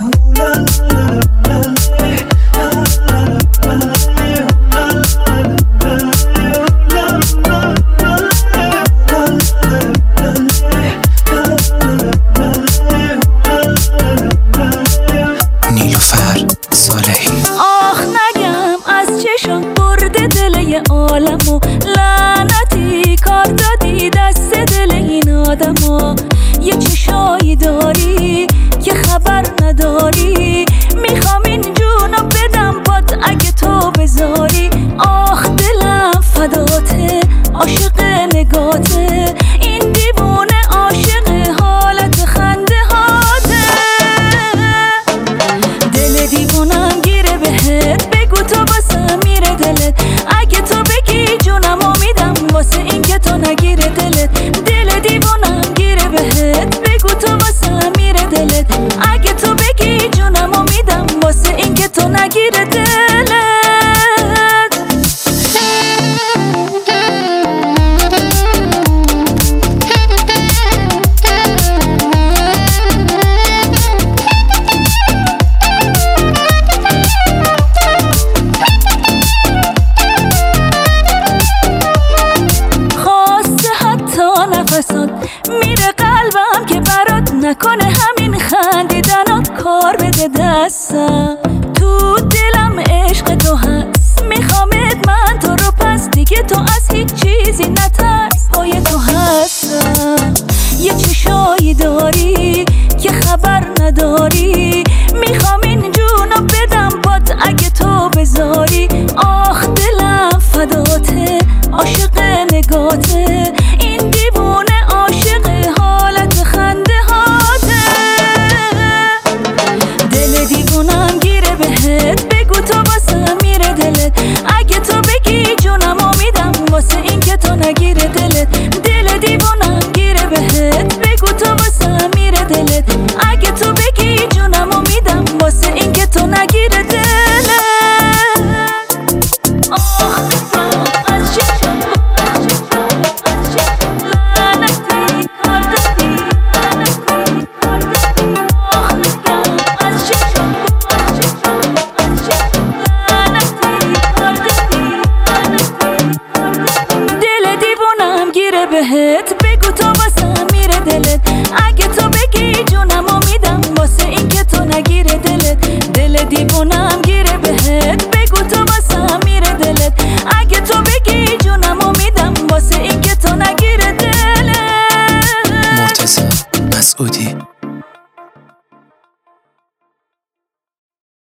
نیلوفر صالحی. آخ نگم از چشم برده دل عالمو لعنتی. کار دادی دست دل این آدمو نگاته این دیوونه عاشق حالت خنده هاته. دل دیوونم گیره بهت. بگو تو واسه میره دلت. اگه تو بگی جونم میدم واسه این که تو نگیره دلت. دل دیوونم گیره بهت. دستم. تو دلم عشق تو هست. میخوامت من تو رو پس. دیگه تو از هیچ چیزی نترس. پای تو هستم. یه چشایی داری که خبر نداری. می‌خوام این جونو بدم باد اگه تو بذاری. آخ دلم فداته. عاشق نگاته. melody تو واسه میره دلت. اگه تو بگی جونم و میدم واسه این که تو نگیره دلت. دل دیوونم گیره بهت. بگو تو واسه میره دلت. اگه تو بگی جونم و میدم واسه این که تو نگیره دلت. مرتزا مسعودی